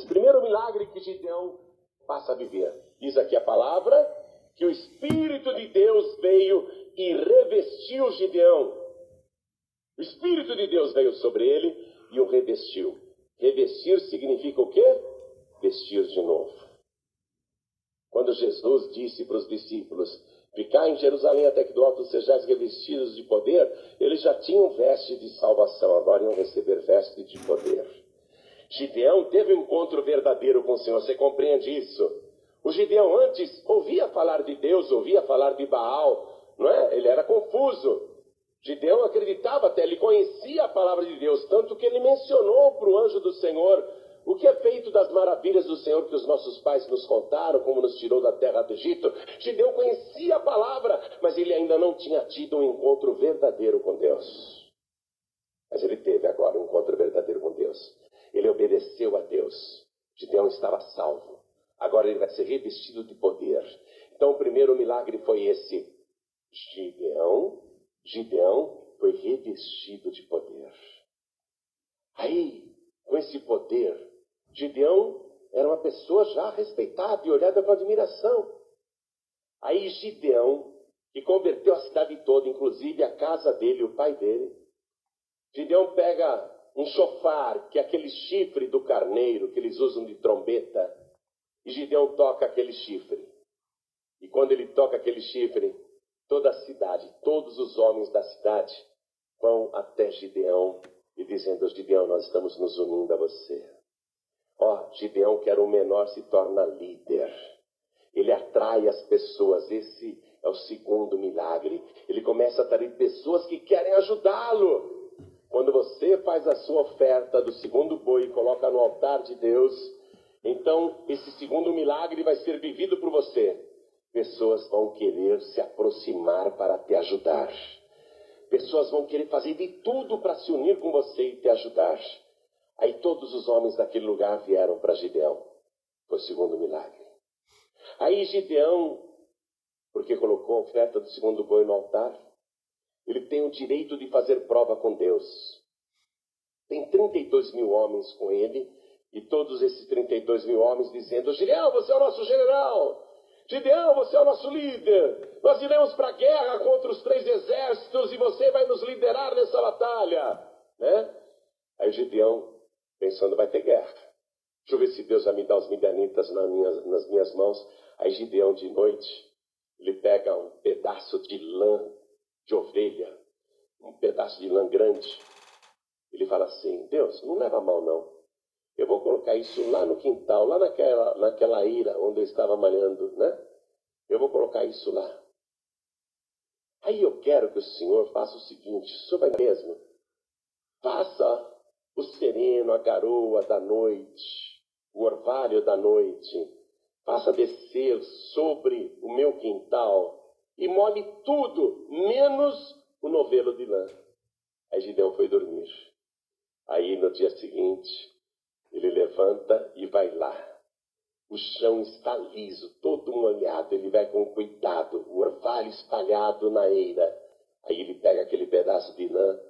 homens. Primeiro milagre que Gideão passa a viver. Diz aqui a palavra que o Espírito de Deus veio e revestiu Gideão. O Espírito de Deus veio sobre ele e o revestiu. Revestir significa o quê? Vestir de novo. Quando Jesus disse para os discípulos: Ficar em Jerusalém até que do alto sejais revestidos de poder, eles já tinham veste de salvação, agora iam receber veste de poder. Gideão teve um encontro verdadeiro com o Senhor, você compreende isso? O Gideão antes ouvia falar de Deus, ouvia falar de Baal, não é? Ele era confuso. Gideão acreditava até, ele conhecia a palavra de Deus, tanto que ele mencionou para o anjo do Senhor o que é feito das maravilhas do Senhor que os nossos pais nos contaram, como nos tirou da terra do Egito. Gideão conhecia a palavra, mas ele ainda não tinha tido um encontro verdadeiro com Deus. Mas ele teve agora um encontro verdadeiro com Deus. Ele obedeceu a Deus. Gideão estava salvo. Agora ele vai ser revestido de poder. Então o primeiro milagre foi esse. Gideão, Gideão foi revestido de poder. Aí, com esse poder, Gideão era uma pessoa já respeitada e olhada com admiração. Aí Gideão, que converteu a cidade toda, inclusive a casa dele, o pai dele, Gideão pega um chofar, que é aquele chifre do carneiro que eles usam de trombeta, e Gideão toca aquele chifre. E quando ele toca aquele chifre, toda a cidade, todos os homens da cidade vão até Gideão e dizendo: Gideão, nós estamos nos unindo a você. Ó, oh, Gideão, que era o menor, se torna líder. Ele atrai as pessoas. Esse é o segundo milagre. Ele começa a atrair pessoas que querem ajudá-lo. Quando você faz a sua oferta do segundo boi e coloca no altar de Deus, então esse segundo milagre vai ser vivido por você. Pessoas vão querer se aproximar para te ajudar. Pessoas vão querer fazer de tudo para se unir com você e te ajudar. Aí todos os homens daquele lugar vieram para Gideão. Foi o segundo milagre. Aí Gideão, porque colocou a oferta do segundo boi no altar, ele tem o direito de fazer prova com Deus. Tem 32 mil homens com ele, e todos esses 32 mil homens dizendo: Gideão, você é o nosso general. Gideão, você é o nosso líder. Nós iremos para a guerra contra os três exércitos e você vai nos liderar nessa batalha. Né? Aí Gideão pensando, vai ter guerra. Deixa eu ver se Deus vai me dar os midianitas nas minhas, nas minhas mãos. Aí Gideão, de noite, ele pega um pedaço de lã de ovelha, um pedaço de lã grande. Ele fala assim: Deus, não leva mal não. Eu vou colocar isso lá no quintal, lá naquela, naquela ira onde eu estava malhando, né? Eu vou colocar isso lá. Aí eu quero que o Senhor faça o seguinte: o Senhor vai mesmo. Faça o sereno, a garoa da noite, o orvalho da noite, faça descer sobre o meu quintal e molhe tudo, menos o novelo de lã. Aí Gideão foi dormir. Aí no dia seguinte, ele levanta e vai lá. O chão está liso, todo molhado, ele vai com cuidado, o orvalho espalhado na eira. Aí ele pega aquele pedaço de lã,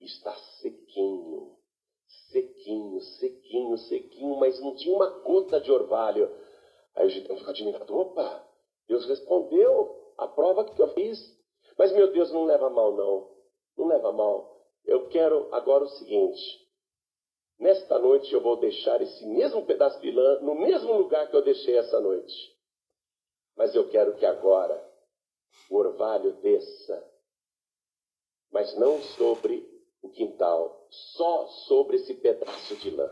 está sequinho, sequinho, sequinho, sequinho, mas não tinha uma gota de orvalho. Aí o Gideão ficou admirado: opa, Deus respondeu a prova que eu fiz. Mas meu Deus, não leva mal, não. Não leva mal. Eu quero agora o seguinte: nesta noite eu vou deixar esse mesmo pedaço de lã no mesmo lugar que eu deixei essa noite. Mas eu quero que agora o orvalho desça, mas não sobre o quintal, só sobre esse pedaço de lã.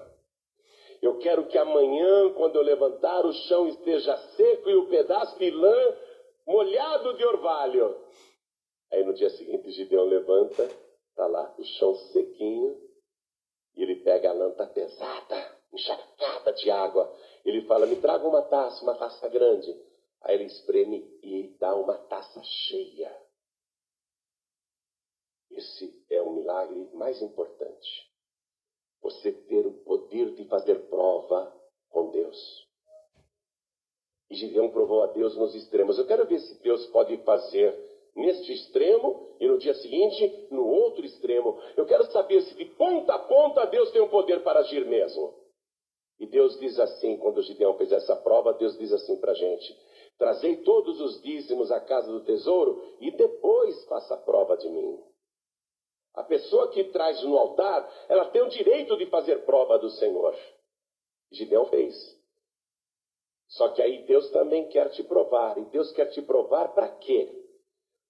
Eu quero que amanhã, quando eu levantar, o chão esteja seco e o pedaço de lã molhado de orvalho. Aí no dia seguinte, Gideão levanta, está lá o chão sequinho, e ele pega a tá pesada, encharcada de água. Ele fala: Me traga uma taça, uma taça grande. Aí ele espreme e dá uma taça cheia. Esse é o milagre mais importante. Você ter o poder de fazer prova com Deus. E Gideão provou a Deus nos extremos. Eu quero ver se Deus pode fazer neste extremo e no dia seguinte no outro extremo. Eu quero saber se de ponta a ponta Deus tem o poder para agir mesmo. E Deus diz assim, quando Gideão fez essa prova, Deus diz assim para a gente: Trazei todos os dízimos à casa do tesouro e depois faça a prova de mim. A pessoa que traz no altar, ela tem o direito de fazer prova do Senhor. Gideão fez. Só que aí Deus também quer te provar. E Deus quer te provar para quê?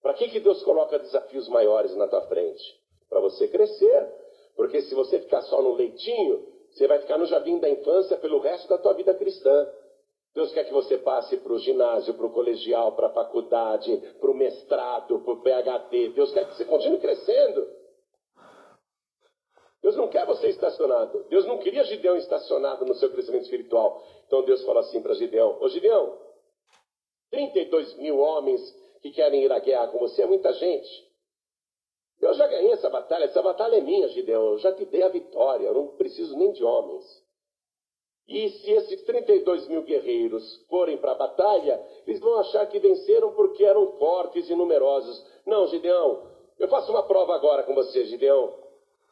Para que, que Deus coloca desafios maiores na tua frente? Para você crescer. Porque se você ficar só no leitinho, você vai ficar no jardim da infância pelo resto da tua vida cristã. Deus quer que você passe para o ginásio, para o colegial, para a faculdade, para o mestrado, para o PhD. Deus quer que você continue crescendo. Deus não quer você estacionado. Deus não queria Gideão estacionado no seu crescimento espiritual. Então Deus fala assim para Gideão: Ô Gideão, 32 mil homens que querem ir à guerra com você é muita gente. Eu já ganhei essa batalha, essa batalha é minha, Gideão. Eu já te dei a vitória, eu não preciso nem de homens. E se esses 32 mil guerreiros forem para a batalha, eles vão achar que venceram porque eram fortes e numerosos. Não, Gideão, eu faço uma prova agora com você, Gideão.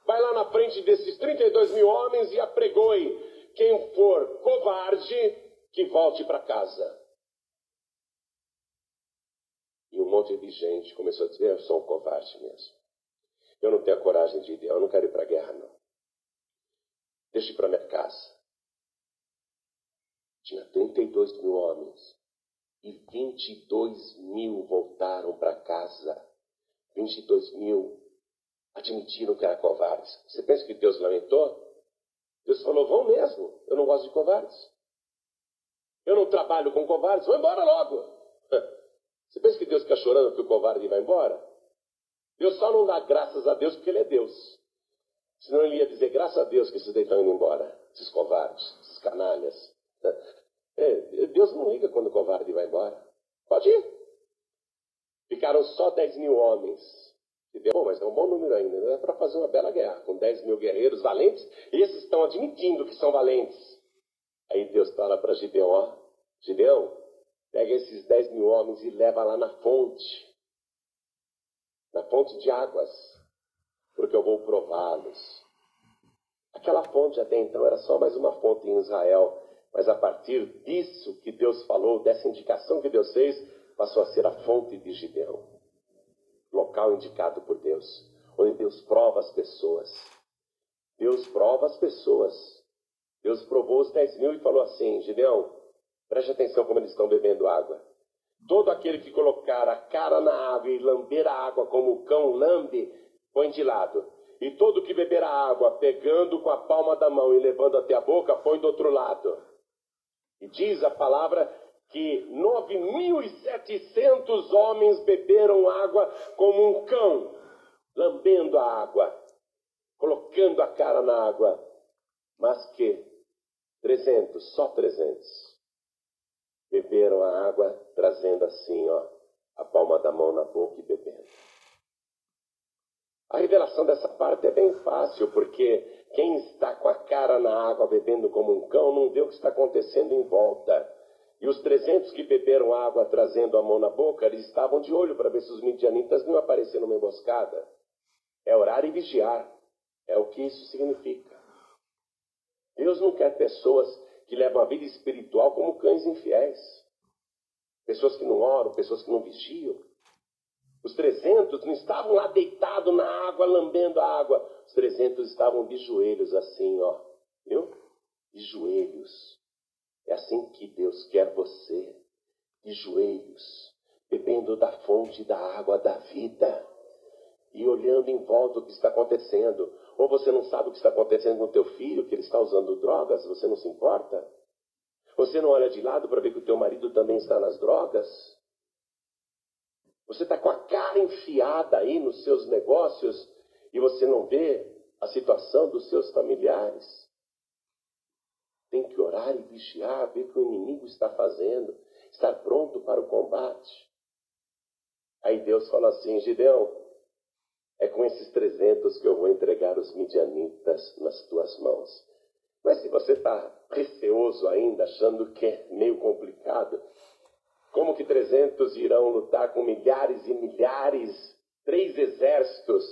Vai lá na frente desses 32 mil homens e apregoe. Quem for covarde, que volte para casa. E um monte de gente começou a dizer: Eu sou um covarde mesmo. Eu não tenho a coragem de ir, eu não quero ir para a guerra, não. Deixe para minha casa. Tinha 32 mil homens e 22 mil voltaram para casa. 22 mil admitiram que eram covardes. Você pensa que Deus lamentou? Deus falou: vão mesmo, eu não gosto de covardes. Eu não trabalho com covardes, vão embora logo. Você pensa que Deus fica chorando que o covarde vai embora? Deus só não dá graças a Deus porque Ele é Deus. Senão Ele ia dizer graças a Deus que esses daí estão indo embora, esses covardes, esses canalhas. É, Deus não liga quando o covarde vai embora. Pode ir. Ficaram só 10 mil homens. Bom, mas é um bom número ainda. Dá para fazer uma bela guerra com 10 mil guerreiros valentes. Esses estão admitindo que são valentes. Aí Deus fala para Gideão: ó, Gideão, pega esses 10 mil homens e leva lá na fonte na fonte de águas, porque eu vou prová-los. Aquela fonte até então era só mais uma fonte em Israel, mas a partir disso que Deus falou, dessa indicação que Deus fez, passou a ser a fonte de Gideão. Local indicado por Deus, onde Deus prova as pessoas. Deus prova as pessoas. Deus provou os 10 mil e falou assim: Gideão, preste atenção como eles estão bebendo água. Todo aquele que colocar a cara na água e lamber a água como o cão lambe, põe de lado. E todo que beber a água, pegando com a palma da mão e levando até a boca, põe do outro lado. E diz a palavra que 9.700 homens beberam água como um cão, lambendo a água, colocando a cara na água. Mas que 300, só 300 beberam a água, trazendo assim, ó, a palma da mão na boca e bebendo. A revelação dessa parte é bem fácil, porque quem está com a cara na água bebendo como um cão não vê o que está acontecendo em volta. E os 300 que beberam água trazendo a mão na boca, eles estavam de olho para ver se os midianitas não apareceram numa emboscada. É orar e vigiar. É o que isso significa. Deus não quer pessoas que levam a vida espiritual como cães infiéis. Pessoas que não oram, pessoas que não vigiam. Os 300 não estavam lá deitados na água, lambendo a água. Os 300 estavam de joelhos assim, ó. Viu? De joelhos. É assim que Deus quer você. De joelhos. Bebendo da fonte da água da vida. E olhando em volta o que está acontecendo. Ou você não sabe o que está acontecendo com o teu filho, que ele está usando drogas, você não se importa? Você não olha de lado para ver que o teu marido também está nas drogas? Você está com a cara enfiada aí nos seus negócios e você não vê a situação dos seus familiares? Tem que orar e vigiar, ver o que o inimigo está fazendo, estar pronto para o combate. Aí Deus fala assim, Gideão, é com esses 300 que eu vou entregar os midianitas nas tuas mãos. Mas se você está receoso ainda, achando que é meio complicado, como que 300 irão lutar com milhares e milhares, três exércitos,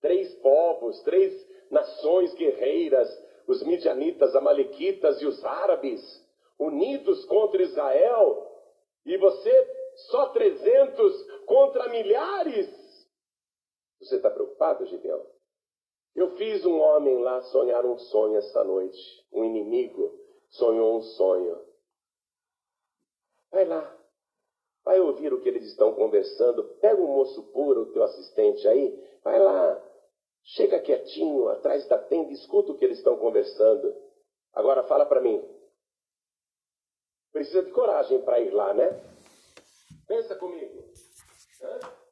três povos, três nações guerreiras os midianitas, amalequitas e os árabes unidos contra Israel, e você só 300 contra milhares. Você está preocupado, Gideão? Eu fiz um homem lá sonhar um sonho essa noite. Um inimigo sonhou um sonho. Vai lá. Vai ouvir o que eles estão conversando. Pega o moço puro, o teu assistente aí. Vai lá. Chega quietinho atrás da tenda, escuta o que eles estão conversando. Agora fala para mim. Precisa de coragem para ir lá, né? Pensa comigo. Hã?